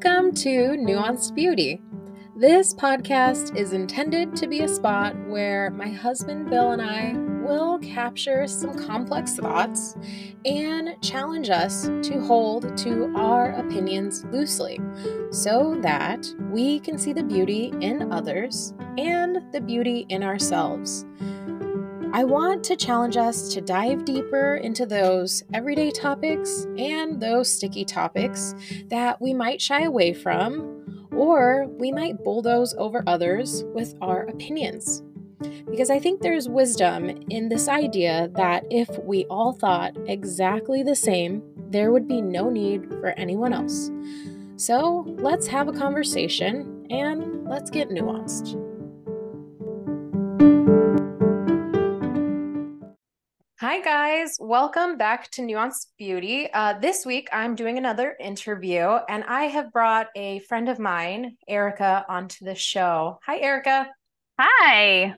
Welcome to Nuanced Beauty. This podcast is intended to be a spot where my husband Bill and I will capture some complex thoughts and challenge us to hold to our opinions loosely so that we can see the beauty in others and the beauty in ourselves. I want to challenge us to dive deeper into those everyday topics and those sticky topics that we might shy away from, or we might bulldoze over others with our opinions. Because I think there's wisdom in this idea that if we all thought exactly the same, there would be no need for anyone else. So let's have a conversation and let's get nuanced. Hi, guys. Welcome back to Nuanced Beauty. Uh, this week, I'm doing another interview, and I have brought a friend of mine, Eryka, onto the show. Hi, Eryka. Hi.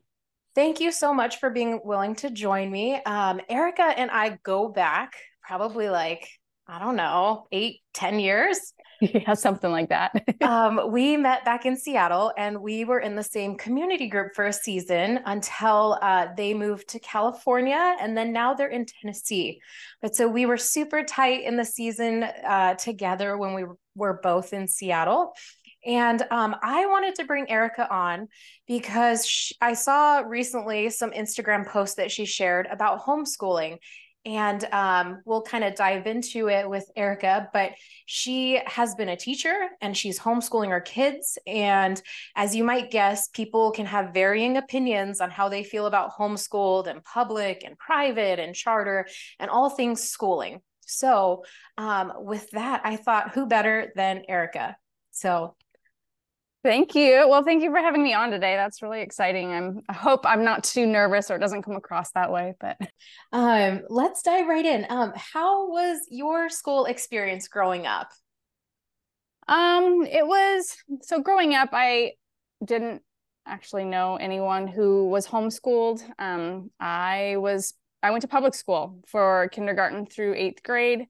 Thank you so much for being willing to join me. Um, Eryka and I go back probably like, I don't know, eight, ten years. yeah, something like that. um, we met back in Seattle and we were in the same community group for a season until uh, they moved to California and then now they're in Tennessee. But so we were super tight in the season uh, together when we were both in Seattle. And um, I wanted to bring Eryka on because she, I saw recently some Instagram posts that she shared about homeschooling and um, we'll kind of dive into it with Eryka. But she has been a teacher and she's homeschooling her kids. And as you might guess, people can have varying opinions on how they feel about homeschooled and public and private and charter and all things schooling. So, um, with that, I thought, who better than Eryka? So, Thank you. Well, thank you for having me on today. That's really exciting. I'm I hope I'm not too nervous or it doesn't come across that way, but um let's dive right in. Um how was your school experience growing up? Um it was so growing up I didn't actually know anyone who was homeschooled. Um I was I went to public school for kindergarten through 8th grade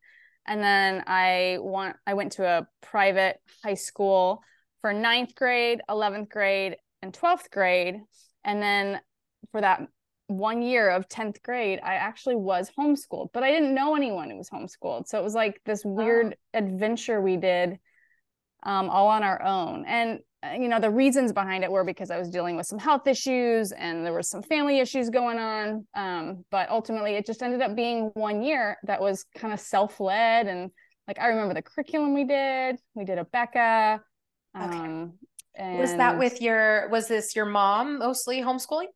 and then I want I went to a private high school for ninth grade, 11th grade, and 12th grade. And then for that one year of 10th grade, I actually was homeschooled, but I didn't know anyone who was homeschooled. So it was like this weird oh. adventure we did um, all on our own. And, uh, you know, the reasons behind it were because I was dealing with some health issues and there was some family issues going on. Um, but ultimately, it just ended up being one year that was kind of self led. And like, I remember the curriculum we did, we did Abeka Okay. Um, was that with your, was this your mom mostly homeschooling?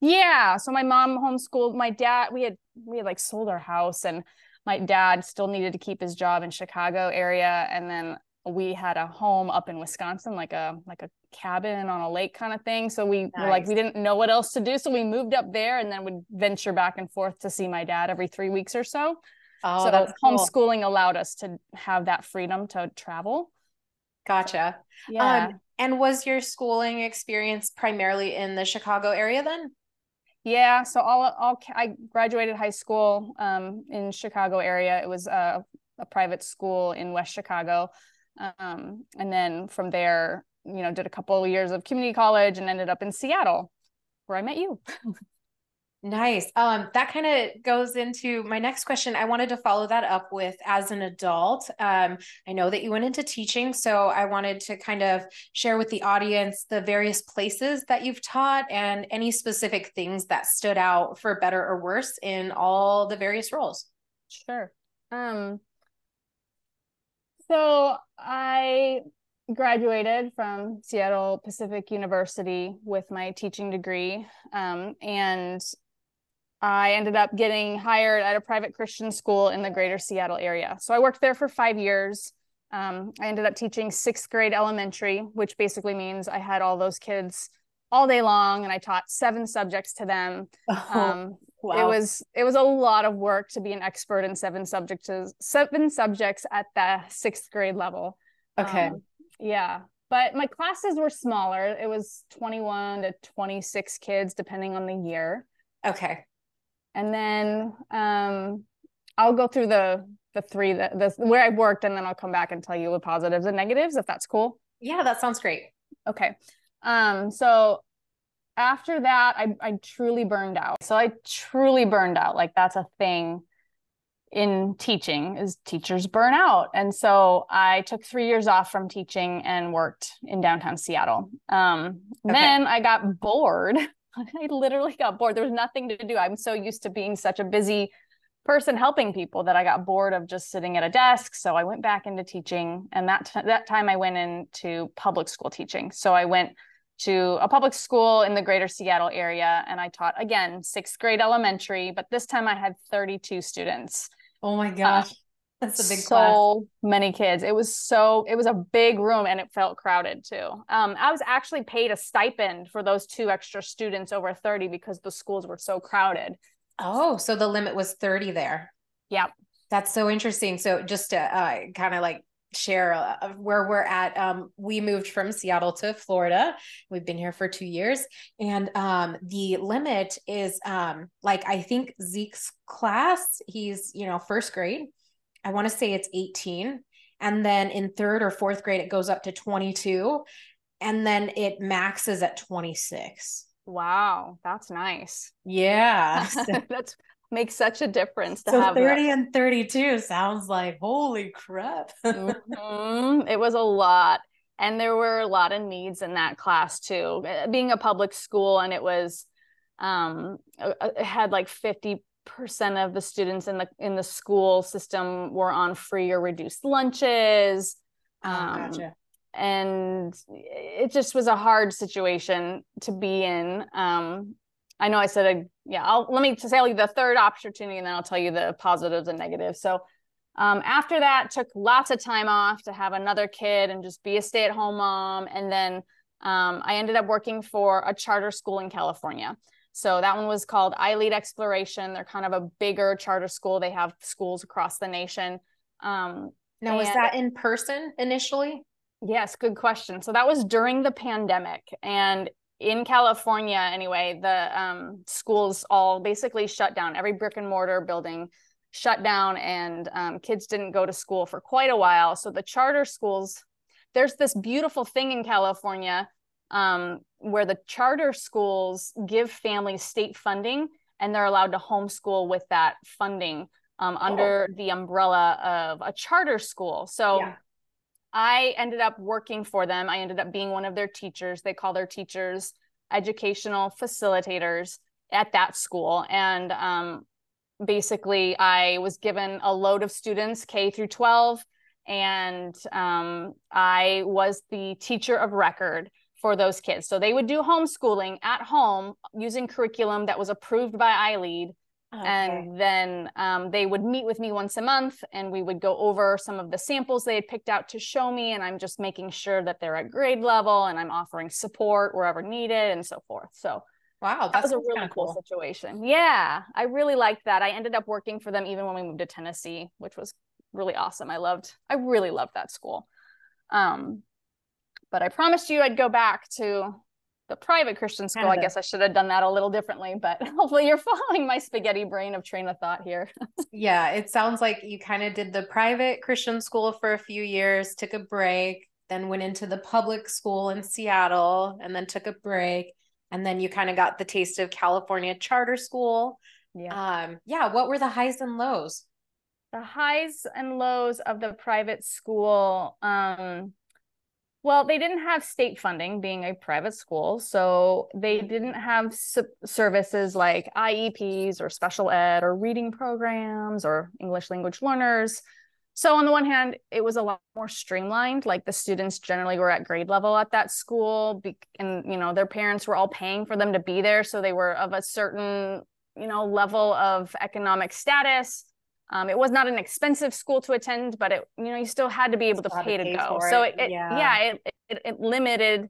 Yeah. So my mom homeschooled my dad. We had, we had like sold our house and my dad still needed to keep his job in Chicago area. And then we had a home up in Wisconsin, like a, like a cabin on a lake kind of thing. So we nice. were like, we didn't know what else to do. So we moved up there and then would venture back and forth to see my dad every three weeks or so. Oh, so homeschooling cool. allowed us to have that freedom to travel. Gotcha. Yeah. Um, and was your schooling experience primarily in the Chicago area then? Yeah. So all, all I graduated high school um, in Chicago area. It was a, a private school in West Chicago. Um, and then from there, you know, did a couple of years of community college and ended up in Seattle where I met you. Nice. Um, that kind of goes into my next question. I wanted to follow that up with as an adult. Um, I know that you went into teaching, so I wanted to kind of share with the audience the various places that you've taught and any specific things that stood out for better or worse in all the various roles. Sure. Um, so I graduated from Seattle Pacific University with my teaching degree. Um, and I ended up getting hired at a private Christian school in the greater Seattle area. So I worked there for five years. Um, I ended up teaching sixth grade elementary, which basically means I had all those kids all day long and I taught seven subjects to them. Oh, um, wow. It was it was a lot of work to be an expert in seven subjects seven subjects at the sixth grade level. Okay. Um, yeah. But my classes were smaller. It was 21 to 26 kids, depending on the year. Okay. And then um, I'll go through the the three that the where I've worked, and then I'll come back and tell you the positives and negatives if that's cool. Yeah, that sounds great. Okay. Um, so after that, I I truly burned out. So I truly burned out. Like that's a thing in teaching is teachers burn out. And so I took three years off from teaching and worked in downtown Seattle. Um, okay. Then I got bored. I literally got bored. There was nothing to do. I'm so used to being such a busy person helping people that I got bored of just sitting at a desk. So I went back into teaching, and that t- that time I went into public school teaching. So I went to a public school in the greater Seattle area, and I taught again sixth grade elementary, but this time I had 32 students. Oh my uh, gosh. Uh, that's a big so class. many kids. It was so it was a big room and it felt crowded too. Um, I was actually paid a stipend for those two extra students over 30 because the schools were so crowded. Oh, so the limit was 30 there. Yep. That's so interesting. So just to uh, kind of like share uh, where we're at. Um, we moved from Seattle to Florida. We've been here for two years, and um, the limit is um, like I think Zeke's class. He's you know first grade. I want to say it's eighteen, and then in third or fourth grade it goes up to twenty two, and then it maxes at twenty six. Wow, that's nice. Yeah. that's makes such a difference to so have 30 that. and 32 sounds like holy crap. mm-hmm. It was a lot. And there were a lot of needs in that class too. Uh, being a public school and it was um it had like 50 percent of the students in the in the school system were on free or reduced lunches. Oh, um, gotcha and it just was a hard situation to be in. Um, I know I said, a, yeah, I'll, let me tell you the third opportunity and then I'll tell you the positives and negatives. So um, after that, took lots of time off to have another kid and just be a stay at home mom. And then um, I ended up working for a charter school in California. So that one was called iLead Exploration. They're kind of a bigger charter school. They have schools across the nation. Um, now, was that in person initially? Yes, good question. So that was during the pandemic. And in California, anyway, the um, schools all basically shut down. Every brick and mortar building shut down, and um, kids didn't go to school for quite a while. So the charter schools, there's this beautiful thing in California um, where the charter schools give families state funding, and they're allowed to homeschool with that funding um, oh. under the umbrella of a charter school. So. Yeah I ended up working for them. I ended up being one of their teachers. They call their teachers educational facilitators at that school. And um, basically, I was given a load of students, K through 12, and um, I was the teacher of record for those kids. So they would do homeschooling at home using curriculum that was approved by iLead Okay. And then um, they would meet with me once a month and we would go over some of the samples they had picked out to show me. And I'm just making sure that they're at grade level and I'm offering support wherever needed and so forth. So, wow, that was a really cool, cool situation. Yeah, I really liked that. I ended up working for them even when we moved to Tennessee, which was really awesome. I loved, I really loved that school. Um, but I promised you I'd go back to the private Christian school, Canada. I guess I should have done that a little differently, but hopefully you're following my spaghetti brain of train of thought here. yeah, it sounds like you kind of did the private Christian school for a few years, took a break, then went into the public school in Seattle, and then took a break. And then you kind of got the taste of California charter school. Yeah. Um, yeah. What were the highs and lows? The highs and lows of the private school. Um, well, they didn't have state funding being a private school. So they didn't have su- services like IEPs or special ed or reading programs or English language learners. So, on the one hand, it was a lot more streamlined. Like the students generally were at grade level at that school, and you know their parents were all paying for them to be there, so they were of a certain you know level of economic status um, it was not an expensive school to attend, but it you know you still had to be able to pay to, pay go. So it, it yeah, yeah it, it, it limited,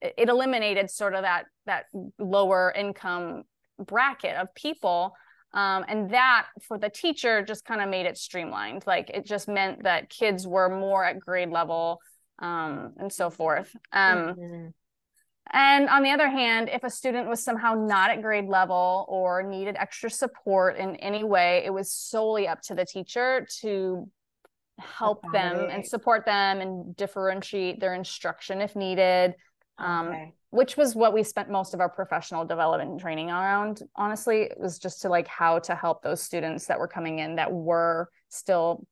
it eliminated sort of that that lower income bracket of people. Um, and that for the teacher just kind of made it streamlined. Like it just meant that kids were more at grade level um, and so forth. Um, mm-hmm. And on the other hand, if a student was somehow not at grade level or needed extra support in any way, it was solely up to the teacher to help them and support them and differentiate their instruction if needed. Um, okay. which was what we spent most of our professional development training around. Honestly, it was just to like how to help those students that were coming in that were still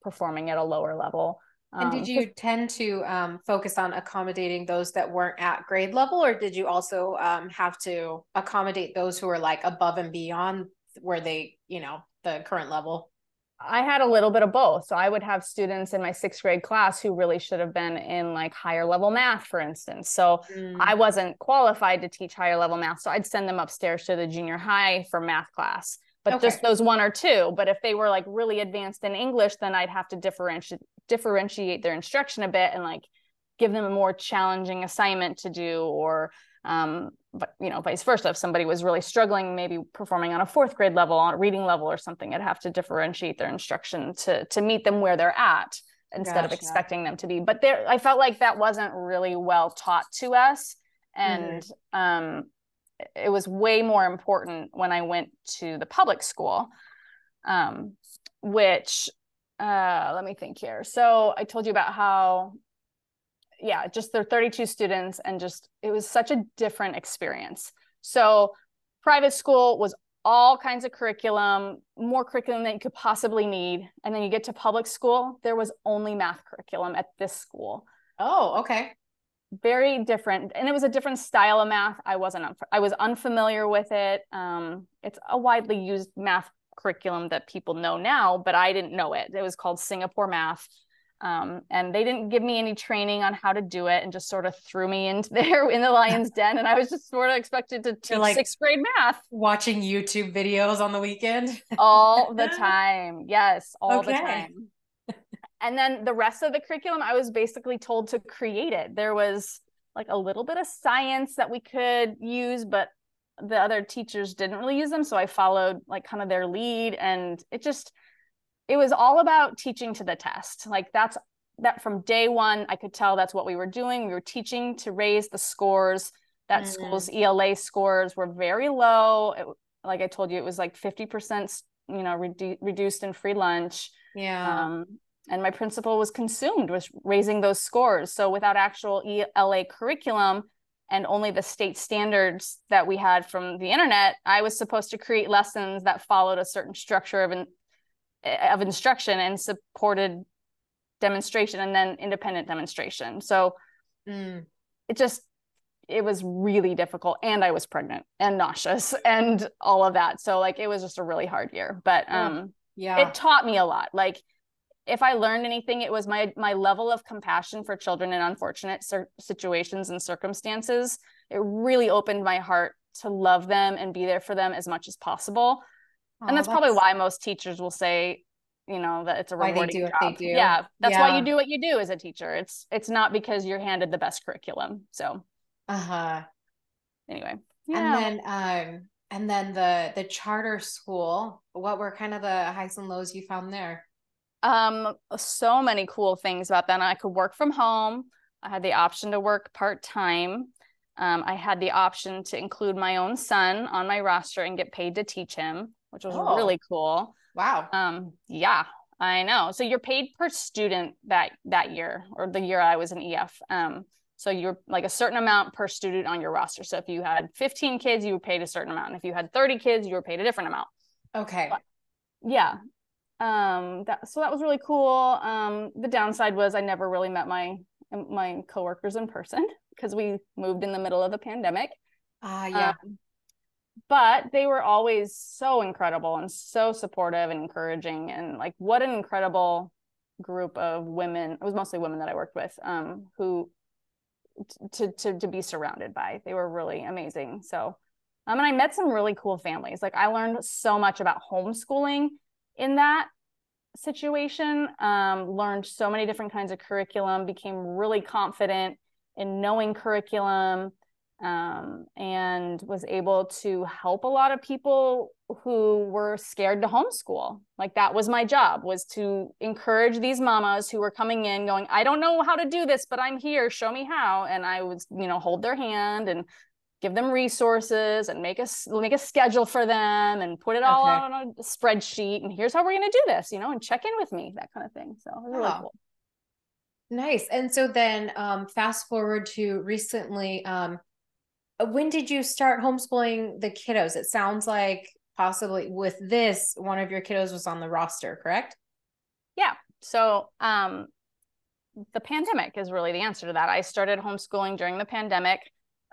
performing at a lower level. And did um, you tend to um, focus on accommodating those that weren't at grade level, or did you also um, have to accommodate those who were like above and beyond where they, you know, the current level? I had a little bit of both. So I would have students in my sixth grade class who really should have been in like higher level math, for instance. So mm. I wasn't qualified to teach higher level math. So I'd send them upstairs to the junior high for math class but okay. just those one or two. But if they were like really advanced in English, then I'd have to differentiate differentiate their instruction a bit and like give them a more challenging assignment to do or um but you know vice versa if somebody was really struggling maybe performing on a fourth grade level on a reading level or something i'd have to differentiate their instruction to to meet them where they're at instead gotcha. of expecting them to be but there i felt like that wasn't really well taught to us and mm-hmm. um it was way more important when I went to the public school, um, which uh, let me think here. So I told you about how, yeah, just there are 32 students, and just it was such a different experience. So private school was all kinds of curriculum, more curriculum than you could possibly need. And then you get to public school, there was only math curriculum at this school. Oh, okay very different and it was a different style of math. I wasn't i was unfamiliar with it. Um, it's a widely used math curriculum that people know now but i didn't know it. It was called singapore math. Um, and they didn't give me any training on how to do it and just sort of threw me into there in the lion's den and i was just sort of expected to teach like sixth grade math. watching youtube videos on the weekend? All the time. Yes all okay. the time and then the rest of the curriculum i was basically told to create it. There was like a little bit of science that we could use but the other teachers didn't really use them. So i followed like kind of their lead and it just it was all about teaching to the test. Like that's that from day one i could tell that's what we were doing. We were teaching to raise the scores. That mm-hmm. school's ela scores were very low. It, like i told you it was like 50% you know redu- reduced in free lunch. Yeah. Um, and my principal was consumed with raising those scores. So without actual ela curriculum and only the state standards that we had from the internet i was supposed to create lessons that followed a certain structure of an of instruction and supported demonstration and then independent demonstration. So mm. it just it was really difficult and i was pregnant and nauseous and all of that. So like it was just a really hard year but um yeah. it taught me a lot. Like if I learned anything, it was my my level of compassion for children in unfortunate situations and circumstances. It really opened my heart to love them and be there for them as much as possible. Oh, and that's, that's, probably why most teachers will say, you know, that it's a rewarding job. Yeah, that's yeah. why you do what you do as a teacher. It's it's not because you're handed the best curriculum. So, uh huh. Anyway, yeah. and then um, and then the the charter school. What were kind of the highs and lows you found there? Um, so many cool things about that. And I could work from home. I had the option to work part time. Um, I had the option to include my own son on my roster and get paid to teach him, which was oh. really cool. Wow. Um, yeah, I know. So you're paid per student that that year or the year I was in EF. Um, so you're like a certain amount per student on your roster. So if you had 15 kids, you were paid a certain amount. And if you had 30 kids, you were paid a different amount. Okay. But, yeah um that so that was really cool. Um the downside was i never really met my my coworkers in person because we moved in the middle of the pandemic. Ah uh, yeah. Um, but they were always so incredible and so supportive and encouraging and like what an incredible group of women it was mostly women that i worked with um who to to to be surrounded by. They were really amazing. So um and i met some really cool families. Like i learned so much about homeschooling in that situation um, learned so many different kinds of curriculum became really confident in knowing curriculum um, and was able to help a lot of people who were scared to homeschool. Like that was my job was to encourage these mamas who were coming in going, I don't know how to do this, but I'm here, show me how. And I would, you know, hold their hand and give them resources and make a make a schedule for them and put it all okay. on a spreadsheet and here's how we're going to do this, you know, and check in with me, that kind of thing. So it was really cool. Nice. And so then um, fast forward to recently um, when did you start homeschooling the kiddos? It sounds like possibly with this one of your kiddos was on the roster correct yeah so um the pandemic is really the answer to that i started homeschooling during the pandemic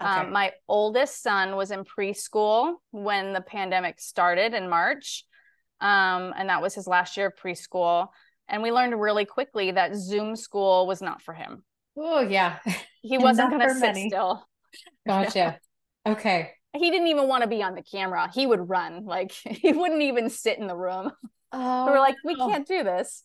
okay. um, my oldest son was in preschool when the pandemic started in march um, and that was his last year of preschool and we learned really quickly that zoom school was not for him oh yeah he wasn't going to sit many. still gotcha okay he didn't even want to be on the camera. He would run. Like he wouldn't even sit in the room. Oh, we were like, we can't do this.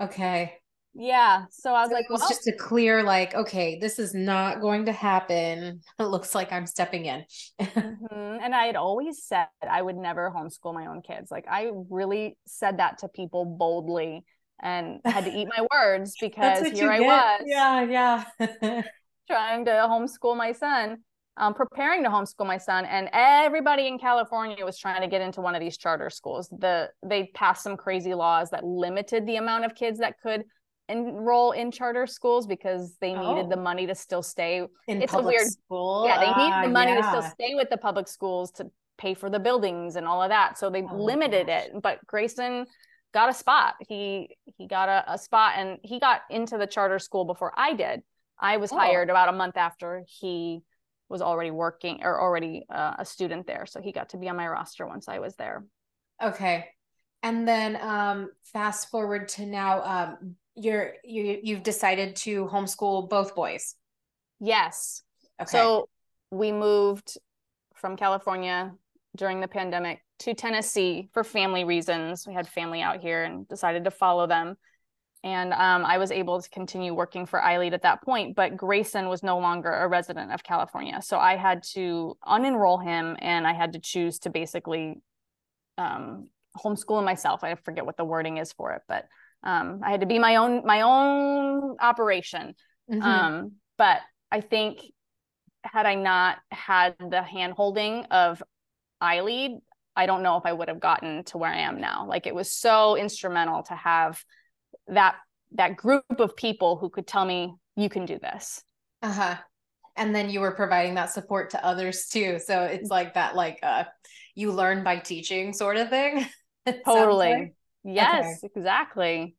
Okay. Yeah. So I was so like, it was well, just a clear, like, okay, this is not going to happen. It looks like I'm stepping in. mm-hmm. And I had always said I would never homeschool my own kids. Like I really said that to people boldly and had to eat my words because here I get. was. Yeah, yeah. trying to homeschool my son um, preparing to homeschool my son, and everybody in California was trying to get into one of these charter schools. The they passed some crazy laws that limited the amount of kids that could enroll in charter schools because they needed oh. the money to still stay. In it's a weird school. Yeah, they need uh, the money yeah. to still stay with the public schools to pay for the buildings and all of that. So they oh, limited it. But Grayson got a spot. He he got a, a, spot and he got into the charter school before I did. I was oh. hired about a month after he was already working or already uh, a student there. So he got to be on my roster once I was there. Okay. And then um, fast forward to now, um, you're you you've decided to homeschool both boys. Yes. Okay. So we moved from California during the pandemic to Tennessee for family reasons. We had family out here and decided to follow them and um, I was able to continue working for iLead at that point. But Grayson was no longer a resident of California, so I had to unenroll him, and I had to choose to basically um, homeschool myself. I forget what the wording is for it, but um, I had to be my own my own operation. Mm-hmm. Um, but I think had I not had the hand holding of iLead, I don't know if I would have gotten to where I am now. Like it was so instrumental to have that that group of people who could tell me you can do this uh-huh and then you were providing that support to others too so it's like that like uh you learn by teaching sort of thing totally like. Yes okay. exactly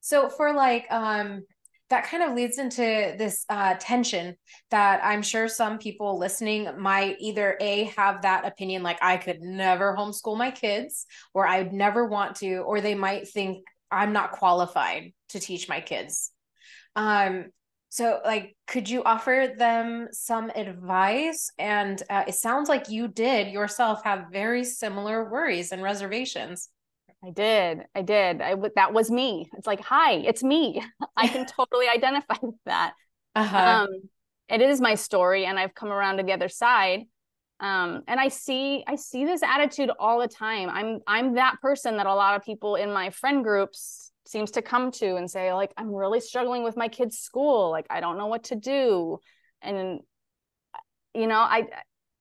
so for like um that kind of leads into this uh, tension that I'm sure some people listening might either a have that opinion like I could never homeschool my kids or I'd never want to or they might think I'm not qualified to teach my kids. Um, so like, could you offer them some advice? And uh, it sounds like you did yourself have very similar worries and reservations. I did. I did. I w- that was me. It's like, hi, it's me. I can totally identify with that. Uh-huh. Um, it is my story, and I've come around to the other side um and i see i see this attitude all the time i'm i'm that person that a lot of people in my friend groups seems to come to and say like i'm really struggling with my kids school like i don't know what to do and you know i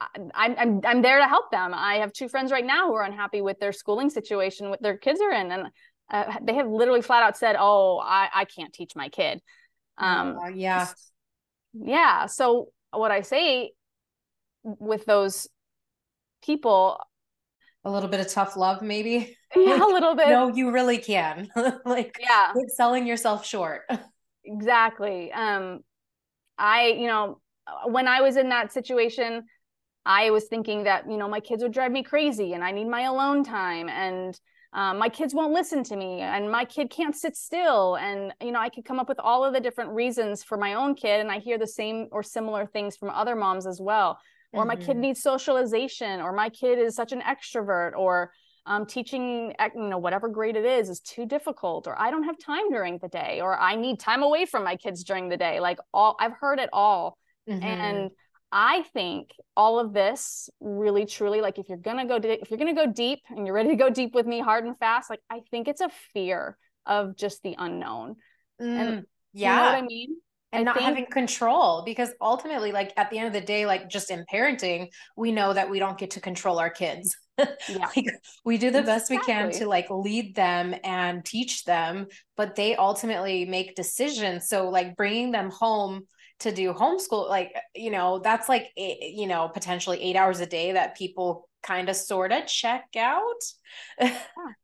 I'm, I'm I'm there to help them. I have two friends right now who are unhappy with their schooling situation, what their kids are in, and uh, they have literally flat out said, "Oh, I I can't teach my kid." Um, uh, yeah, yeah. So what I say with those people a little bit of tough love maybe? Yeah a little bit. no you really can. Like yeah. selling yourself short. Exactly. Um i you know when i was in that situation i was thinking that you know my kids would drive me crazy and i need my alone time and um, my kids won't listen to me and my kid can't sit still and you know i could come up with all of the different reasons for my own kid and i hear the same or similar things from other moms as well or mm-hmm. my kid mm-hmm. needs socialization or my kid is such an extrovert or um, teaching you know whatever grade it is is too difficult or i don't have time during the day or i need time away from my kids during the day like all i've heard it all mm-hmm. and I think all of this really truly like if you're going to go if you're going to go deep and you're ready to go deep with me hard and fast like I think it's a fear of just the unknown. Mm, and yeah. You know what I mean? And I not think, having control because ultimately like at the end of the day like just in parenting we know that we don't get to control our kids. Yeah. like we do the exactly. best we can to like lead them and teach them but they ultimately make decisions so like bringing them home to do homeschool like you know that's like you know potentially 8 hours a day that people kind of sort of check out. Yeah,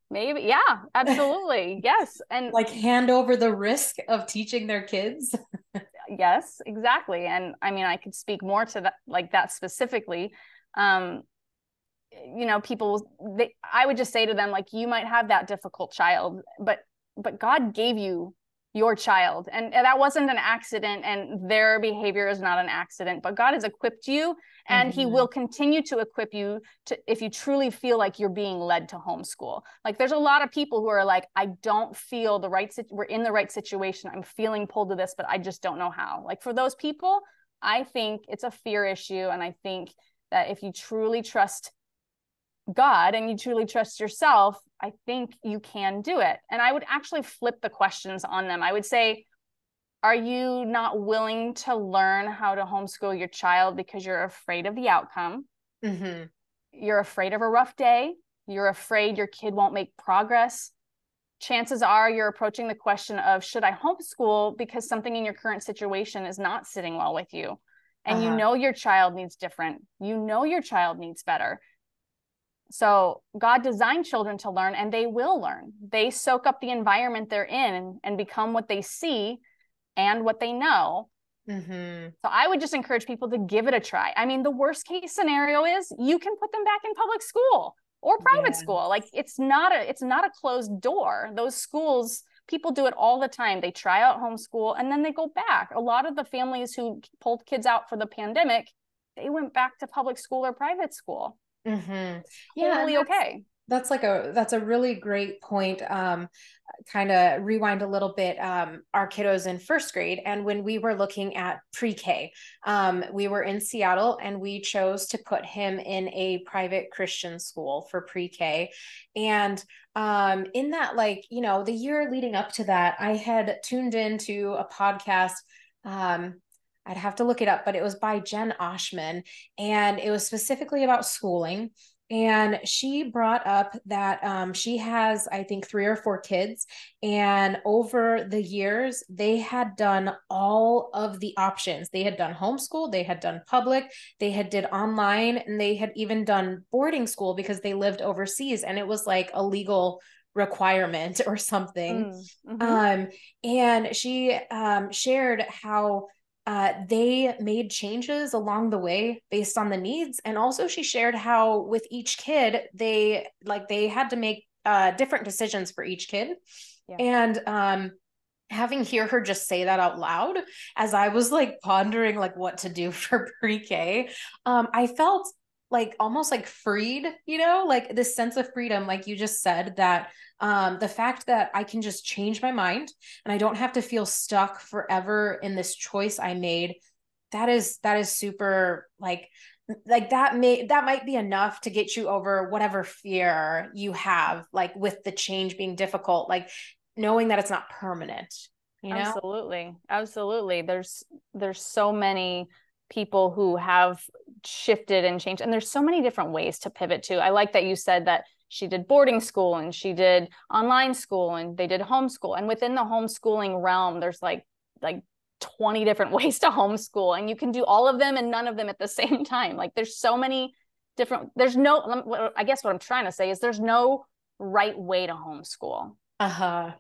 maybe yeah absolutely yes and like hand over the risk of teaching their kids. Yes exactly and i mean i could speak more to that like that specifically um you know people they, i would just say to them like you might have that difficult child but but god gave you your child. And that wasn't an accident and their behavior is not an accident but god has equipped you and mm-hmm. he will continue to equip you to if you truly feel like you're being led to homeschool. Like there's a lot of people who are like i don't feel the right we're in the right situation. I'm feeling pulled to this but i just don't know how. Like for those people i think it's a fear issue and i think that if you truly trust God and you truly trust yourself, I think you can do it. And I would actually flip the questions on them. I would say, are you not willing to learn how to homeschool your child because you're afraid of the outcome? Mm-hmm. You're afraid of a rough day. You're afraid your kid won't make progress. Chances are you're approaching the question of should I homeschool because something in your current situation is not sitting well with you? And uh-huh. you know your child needs different. You know your child needs better so God designed children to learn and they will learn. They soak up the environment they're in and become what they see and what they know. Mm-hmm. So I would just encourage people to give it a try. I mean, the worst case scenario is you can put them back in public school or private school. Like it's not a it's not a closed door. Those schools people do it all the time. They try out homeschool and then they go back. A lot of the families who pulled kids out for the pandemic, they went back to public school or private school. Mm-hmm. Yeah, totally okay. That's like a that's a really great point. Um, kind of rewind a little bit. Um, our kiddos in first grade, and when we were looking at pre-K, um, we were in Seattle, and we chose to put him in a private Christian school for pre-K, and um, in that, like you know, the year leading up to that, I had tuned into a podcast um I'd have to look it up, but it was by Jen Oshman and it was specifically about schooling. And she brought up that um, she has, I think, three or four kids. And over the years, they had done all of the options. They had done homeschool, they had done public, they had did online, and they had even done boarding school because they lived overseas. And it was like a legal requirement or something. Mm, mm-hmm. Um, and she um, shared how uh, they made changes along the way based on the needs and also she shared how with each kid they like they had to make uh, different decisions for each kid yeah. and um having hear her just say that out loud as i was like pondering like what to do for pre-k um i felt like almost like freed you know like this sense of freedom like you just said that um, the fact that I can just change my mind and I don't have to feel stuck forever in this choice I made, that is that is super like like that may that might be enough to get you over whatever fear you have like with the change being difficult like knowing that it's not permanent you know? Absolutely. Absolutely. There's there's so many people who have shifted and changed and there's so many different ways to pivot to. I like that you said that she did boarding school and she did online school and they did homeschool. And within the homeschooling realm there's like like 20 different ways to homeschool and you can do all of them and none of them at the same time. Like there's so many different there's no i guess what i'm trying to say is there's no right way to homeschool. Uh-huh.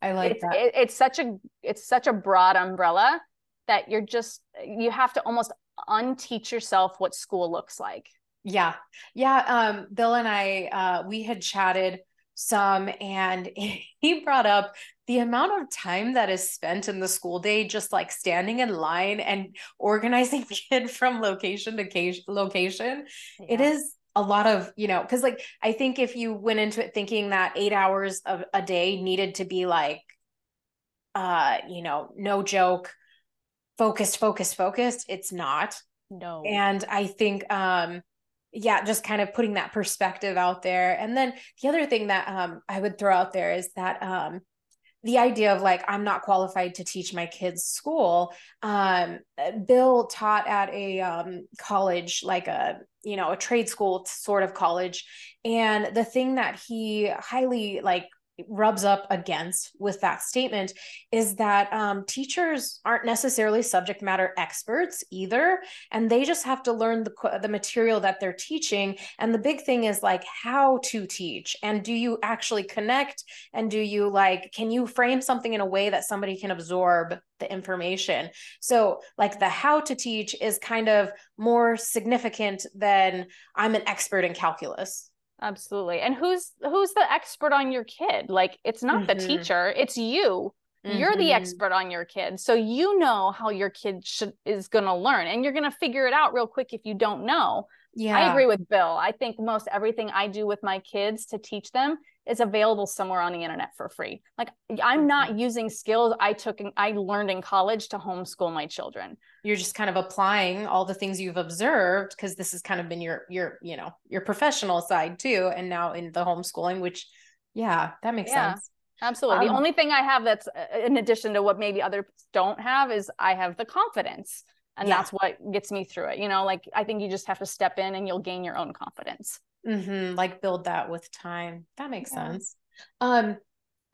I like it's, that. it, it's such a it's such a broad umbrella that you're just you have to almost unteach yourself what school looks like yeah. Yeah. Um, Bill and I, uh, we had chatted some and he brought up the amount of time that is spent in the school day just like standing in line and organizing kid from location to location yeah. it is a lot of you know because like i think if you went into it thinking that eight hours of a day needed to be like uh you know no joke focused focused focused it's not No. And I think um yeah, just kind of putting that perspective out there. And then the other thing that um I would throw out there is that um the idea of like i'm not qualified to teach my kids school um, bill taught at a um, college like a you know a trade school sort of college and the thing that he highly like rubs up against with that statement is that um, teachers aren't necessarily subject matter experts either and they just have to learn the, the material that they're teaching. And the big thing is like how to teach and do you actually connect and do you like can you frame something in a way that somebody can absorb the information? So like the how to teach is kind of more significant than i'm an expert in calculus absolutely and who's who's the expert on your kid like it's not mm-hmm. the teacher it's you mm-hmm. you're the mm-hmm. expert on your kid so you know how your kid should is going to learn and you're going to figure it out real quick if you don't know yeah. i agree with bill. I think most everything i do with my kids to teach them is available somewhere on the internet for free. Like i'm not mm-hmm. using skills i took and i learned in college to homeschool my children. You're just kind of applying all the things you've observed because this has kind of been your your you know your professional side too and now in the homeschooling which yeah that makes yeah, sense. absolutely. Um, the only thing i have that's uh, in addition to what maybe others don't have is i have the confidence and yeah. that's what gets me through it you know like i think you just have to step in and you'll gain your own confidence mm-hmm. like build that with time that makes yeah. sense um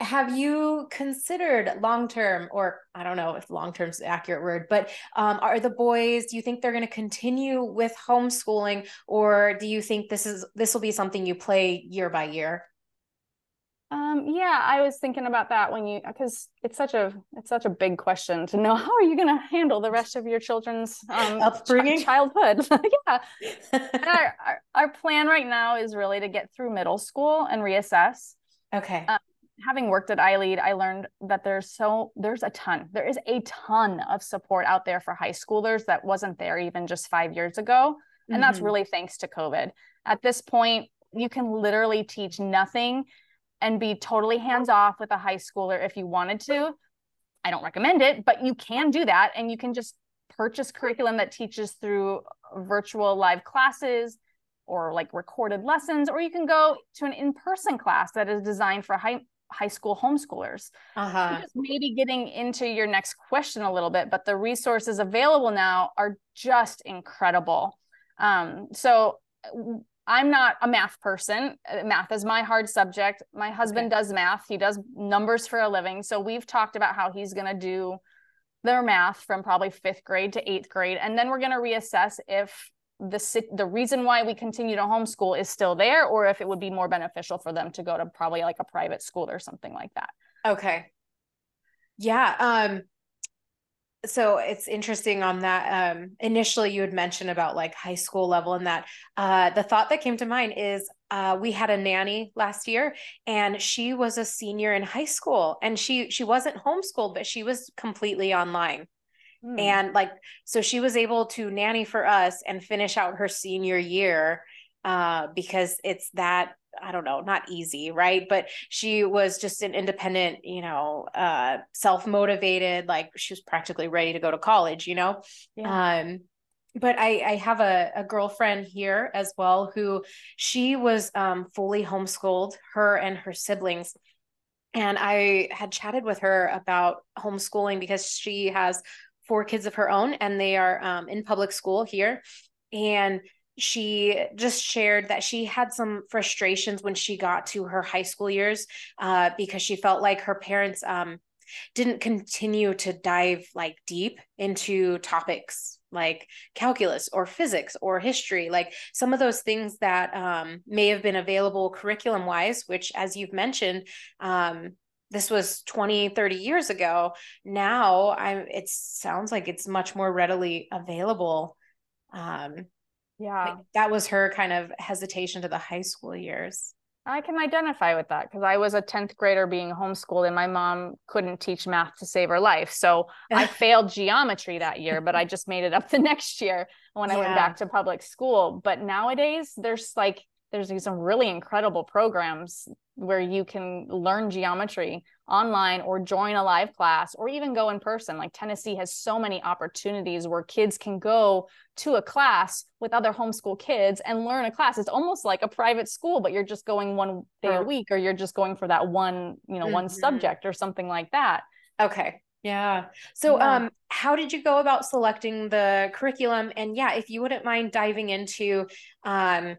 have you considered long term or i don't know if long term is accurate word but um, are the boys do you think they're going to continue with homeschooling or do you think this is this will be something you play year by year um, yeah i was thinking about that when you because it's such a it's such a big question to know how are you going to handle the rest of your children's um, upbringing ch- childhood yeah our, our, our plan right now is really to get through middle school and reassess okay um, having worked at iLead, I learned that there's so there's a ton. There is a ton of support out there for high schoolers that wasn't there even just 5 years ago, and mm-hmm. that's really thanks to COVID. At this point, you can literally teach nothing and be totally hands off with a high schooler if you wanted to. I don't recommend it, but you can do that and you can just purchase curriculum that teaches through virtual live classes or like recorded lessons or you can go to an in-person class that is designed for high high school homeschoolers. Uh-huh. maybe getting into your next question a little bit, but the resources available now are just incredible. Um, so I'm not a math person. Uh, math is my hard subject. My husband okay. does math. He does numbers for a living. So we've talked about how he's going to do their math from probably fifth grade to eighth grade. And then we're going to reassess if the the reason why we continue to homeschool is still there or if it would be more beneficial for them to go to probably like a private school or something like that okay yeah um so it's interesting on that um initially you had mentioned about like high school level and that uh the thought that came to mind is uh we had a nanny last year and she was a senior in high school and she she wasn't homeschooled but she was completely online Mm. And like, so she was able to nanny for us and finish out her senior year uh, because it's that I don't know, not easy, right? But she was just an independent, you know, uh, self motivated, like she was practically ready to go to college, you know? Yeah. Um, but I, I have a, a girlfriend here as well who she was um, fully homeschooled, her and her siblings. And I had chatted with her about homeschooling because she has four kids of her own, and they are um, in public school here. And she just shared that she had some frustrations when she got to her high school years uh, because she felt like her parents um, didn't continue to dive like deep into topics like calculus or physics or history. Like some of those things that um, may have been available curriculum wise which as you've mentioned um, this was 20 30 years ago. Now i'm it sounds like it's much more readily available um yeah. That was her kind of hesitation to the high school years. I can identify with that because i was a 10th grader being homeschooled and my mom couldn't teach math to save her life. So i failed geometry that year but i just made it up the next year when yeah. i went back to public school. But nowadays there's like there's some really incredible programs where you can learn geometry online or join a live class or even go in person. Like Tennessee has so many opportunities where kids can go to a class with other homeschool kids and learn a class. It's almost like a private school, but you're just going one day a week or you're just going for that one, you know, mm-hmm. one subject or something like that. Okay. Yeah. So yeah. um how did you go about selecting the curriculum and yeah, if you wouldn't mind diving into um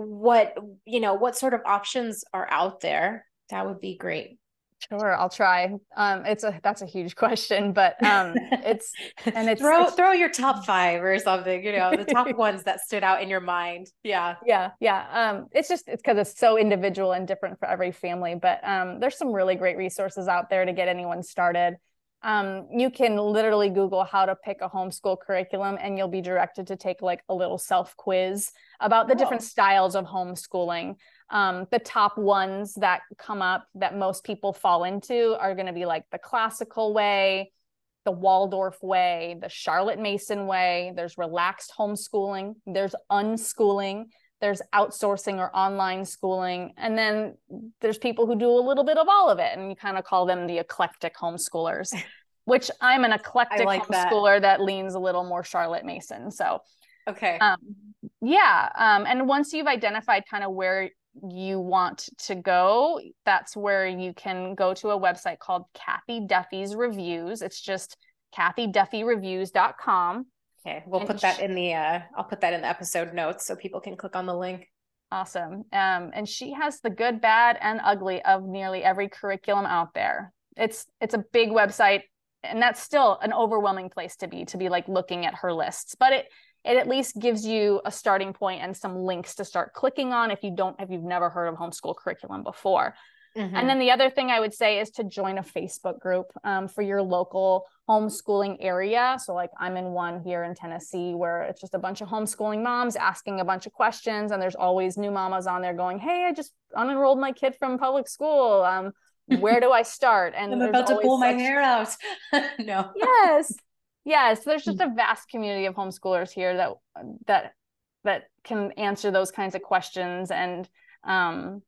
what you know, what sort of options are out there, that would be great. Sure, I'll try. Um, it's a that's a huge question, but um, it's and it's throw it's, throw your top five or something. You know, the top ones that stood out in your mind. Yeah, yeah, yeah. Um, it's just it's because it's so individual and different for every family. But um, there's some really great resources out there to get anyone started um, you can literally Google how to pick a homeschool curriculum and you'll be directed to take like a little self quiz about the oh. different styles of homeschooling. Um, the top ones that come up that most people fall into are going to be like the classical way, the Waldorf way, the Charlotte Mason way. There's relaxed homeschooling, there's unschooling, there's outsourcing or online schooling and then there's people who do a little bit of all of it and you kind of call them the eclectic homeschoolers which i'm an eclectic like homeschooler that. that. leans a little more charlotte mason so okay um, yeah um, and once you've identified kind of where you want to go that's where you can go to a website called cathy duffy's reviews it's just cathyduffyreviews.com Okay, we'll and put that in the uh I'll put that in the episode notes so people can click on the link. Awesome. Um and she has the good, bad and ugly of nearly every curriculum out there. It's it's a big website and that's still an overwhelming place to be to be like looking at her lists, but it it at least gives you a starting point and some links to start clicking on if you don't if you've never heard of homeschool curriculum before. Mm-hmm. And then the other thing I would say is to join a Facebook group um, for your local homeschooling area. So, like, I'm in one here in Tennessee where it's just a bunch of homeschooling moms asking a bunch of questions, and there's always new mamas on there going, "Hey, I just unenrolled my kid from public school. Um, where do I start?" And I'm about to pull my hair out. no. Yes. Yes. There's just a vast community of homeschoolers here that that that can answer those kinds of questions and um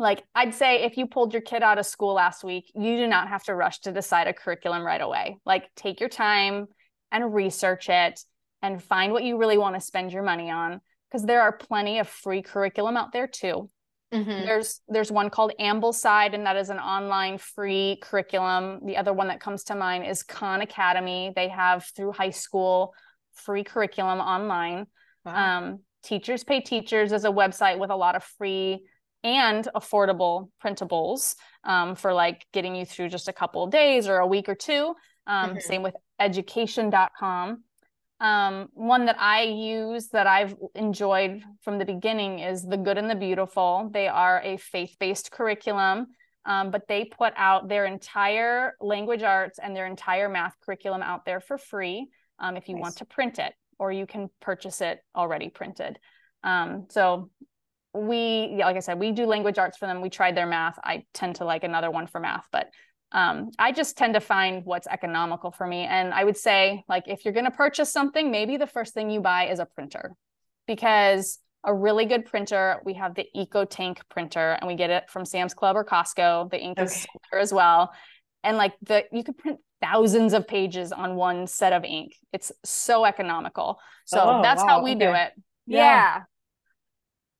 like I'd say if you pulled your kid out of school last week, you do not have to rush to decide a curriculum right away. Like take your time and research it and find what you really want to spend your money on because there are plenty of free curriculum out there too. Mm-hmm. There's there's one called Ambleside, and that is an online free curriculum. The other one that comes to mind is Khan Academy. They have through high school free curriculum online. Wow. Um, Teachers Pay Teachers is a website with a lot of free and affordable printables um, for like getting you through just a couple of days or a week or two. Um, mm-hmm. Same with education.com. Um, one that I use that I've enjoyed from the beginning is The Good and the Beautiful. They are a faith based curriculum, um, but they put out their entire language arts and their entire math curriculum out there for free um, if you nice. want to print it, or you can purchase it already printed. Um, so we yeah, like i said we do language arts for them. We tried their math. I tend to like another one for math but um, i just tend to find what's economical for me. And i would say like if you're going to purchase something maybe the first thing you buy is a printer because a really good printer we have the ecotank printer and we get it from sam's club or costco. The ink okay. is there as well. And like the you could print thousands of pages on one set of ink. It's so economical. So oh, that's wow. how we okay. do it. Yeah. yeah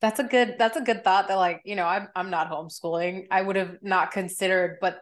that's a good that's a good thought that like, you know, I'm I'm not homeschooling. I would have not considered, but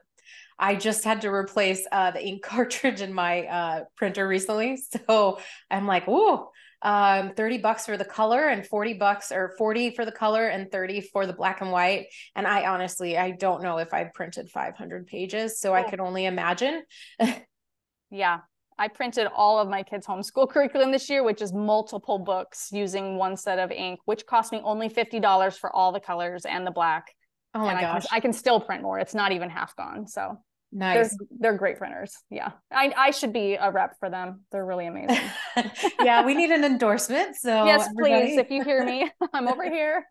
I just had to replace uh, the ink cartridge in my uh, printer recently. So I'm like, oh, um, 30 bucks for the color and 40 bucks or 40 for the color and 30 for the black and white. And I honestly, I don't know if I printed 500 pages. So oh. I can only imagine. yeah. I printed all of my kids' homeschool curriculum this year, which is multiple books using one set of ink, which cost me only $50 for all the colors and the black. Oh my and gosh. I can, I can still print more. It's not even half gone. So nice. They're, they're great printers. Yeah. I, I should be a rep for them. They're really amazing. yeah. We need an endorsement. So yes, everybody. please. If you hear me, I'm over here.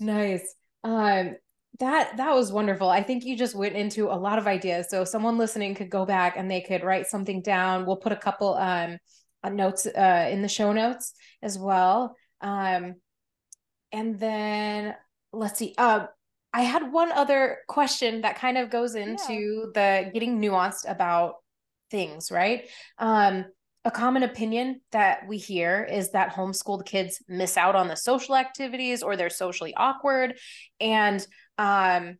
nice. Um, that that was wonderful. I think you just went into a lot of ideas. So someone listening could go back and they could write something down. We'll put a couple um uh, notes uh in the show notes as well. Um and then let's see. Uh, I had one other question that kind of goes into yeah. the getting nuanced about things, right? Um, a common opinion that we hear is that homeschooled kids miss out on the social activities or they're socially awkward. And um,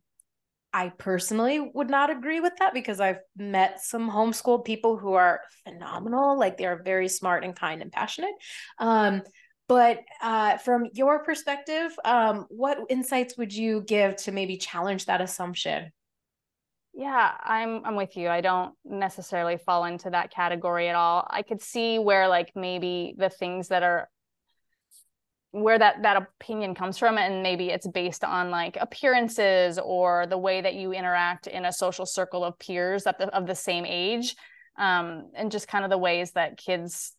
I personally would not agree with that because I've met some homeschooled people who are phenomenal. Like they're very smart and kind and passionate. Um, but uh, from your perspective, um, what insights would you give to maybe challenge that assumption? Yeah, I'm I'm with you. I don't necessarily fall into that category at all. I could see where like maybe the things that are where that that opinion comes from and maybe it's based on like appearances or the way that you interact in a social circle of peers of the, of the same age um, and just kind of the ways that kids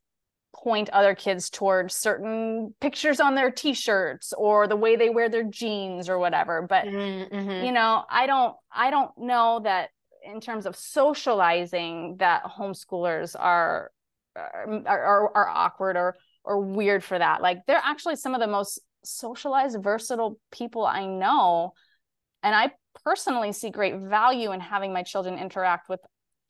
point other kids towards certain pictures on their t-shirts or the way they wear their jeans or whatever but mm-hmm. you know i don't i don't know that in terms of socializing that homeschoolers are are, are, are awkward or or weird for that like they're actually some of the most socialized versatile people i know and i personally see great value in having my children interact with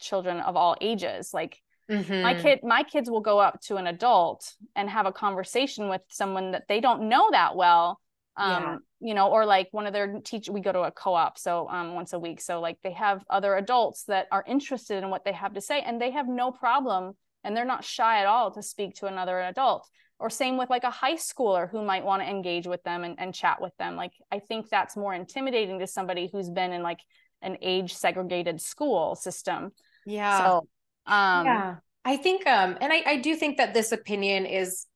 children of all ages like Mm-hmm. My kid, my kids will go up to an adult and have a conversation with someone that they don't know that well. Um, yeah. you know, or like one of their teach, we go to a co-op, so um, once a week. So like they have other adults that are interested in what they have to say, and they have no problem, and they're not shy at all to speak to another adult. Or same with like a high schooler who might want to engage with them and, and chat with them. Like I think that's more intimidating to somebody who's been in like an age segregated school system. Yeah. So um, yeah, I think, um, and I, I do think that this opinion is,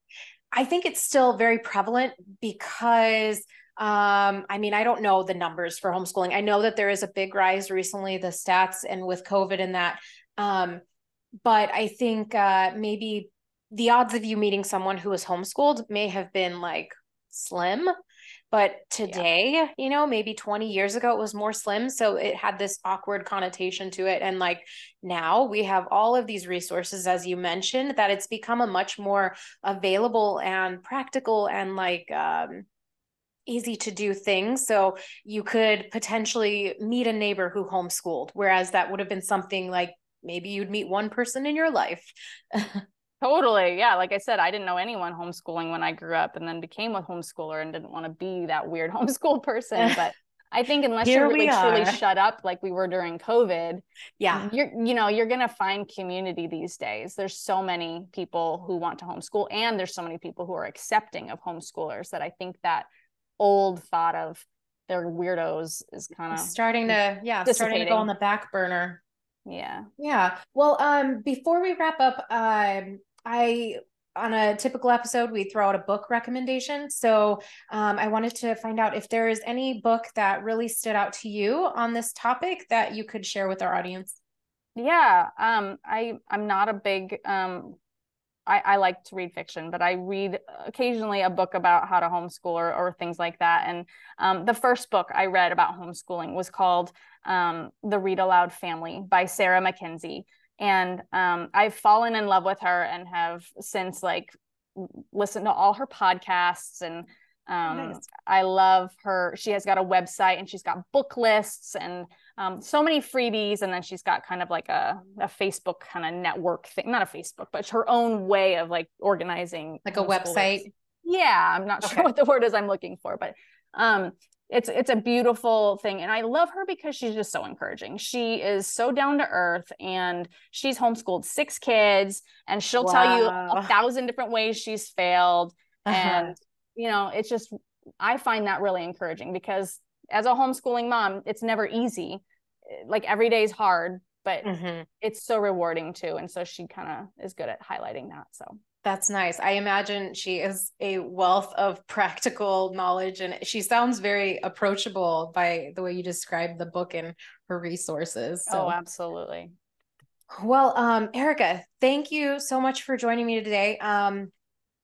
I think it's still very prevalent because um, I mean, I don't know the numbers for homeschooling. I know that there is a big rise recently, the stats and with COVID and that. Um, but I think uh, maybe the odds of you meeting someone who was homeschooled may have been like slim but today, yeah. you know, maybe 20 years ago, it was more slim. So it had this awkward connotation to it. And like now we have all of these resources, as you mentioned, that it's become a much more available and practical and like, um, easy to do things. So you could potentially meet a neighbor who homeschooled, whereas that would have been something like maybe you'd meet one person in your life. Totally. Yeah. Like I said, I didn't know anyone homeschooling when I grew up and then became a homeschooler and didn't want to be that weird homeschool person. But I think unless you're really truly shut up like we were during COVID, yeah, you're you know, you're gonna find community these days. There's so many people who want to homeschool and there's so many people who are accepting of homeschoolers that I think that old thought of they're weirdos is kind of starting to yeah, starting to go on the back burner. Yeah. Yeah. Well, um, before we wrap up, um, I on a typical episode we throw out a book recommendation so um, i wanted to find out if there is any book that really stood out to you on this topic that you could share with our audience yeah um, i i'm not a big um, I, I, like to read fiction, but I read occasionally a book about how to homeschool or, or things like that. And um, the first book I read about homeschooling was called um, The Read Aloud Family by Sarah Mackenzie. and um, I've fallen in love with her and have since like listened to all her podcasts and um, nice. I love her. She has got a website and she's got book lists and um, so many freebies. And then she's got kind of like a, a Facebook kind of network thing, not a Facebook, but her own way of like organizing like a website. Yeah, I'm not okay. sure what the word is I'm looking for, but um, it's it's a beautiful thing and i love her because she's just so encouraging she is so down to earth and she's homeschooled six kids and she'll wow. tell you a thousand different ways she's failed uh-huh. and you know it's just i find that really encouraging because as a homeschooling mom it's never easy like every day is hard but mm-hmm. it's so rewarding too and so she kind of is good at highlighting that so that's nice. I imagine she is a wealth of practical knowledge and she sounds very approachable by the way you describe the book and her resources. So. Oh, absolutely. Well, um, Eryka, thank you so much for joining me today. Um,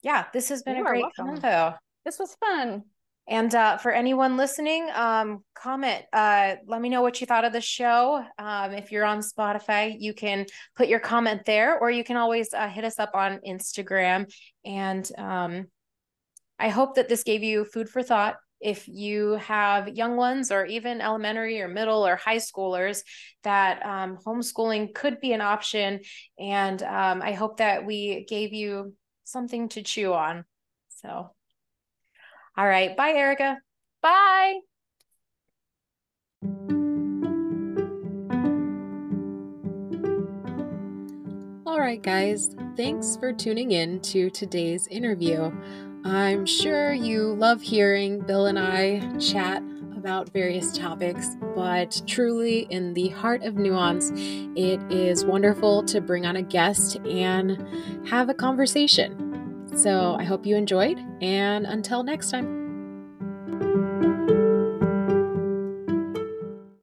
yeah, this has been you a great convo. This was fun. And uh, for anyone listening, um, comment. Uh, let me know what you thought of the show. Um, if you're on Spotify, you can put your comment there, or you can always uh, hit us up on Instagram. And um, I hope that this gave you food for thought. If you have young ones, or even elementary or middle or high schoolers, that um, homeschooling could be an option. And um, I hope that we gave you something to chew on. So, all right. Bye, Eryka. Bye. All right, guys, thanks for tuning in to today's interview. I'm sure you love hearing Bill and I chat about various topics, but truly, in the heart of nuance, it is wonderful to bring on a guest and have a conversation. So I hope you enjoyed, and until next time.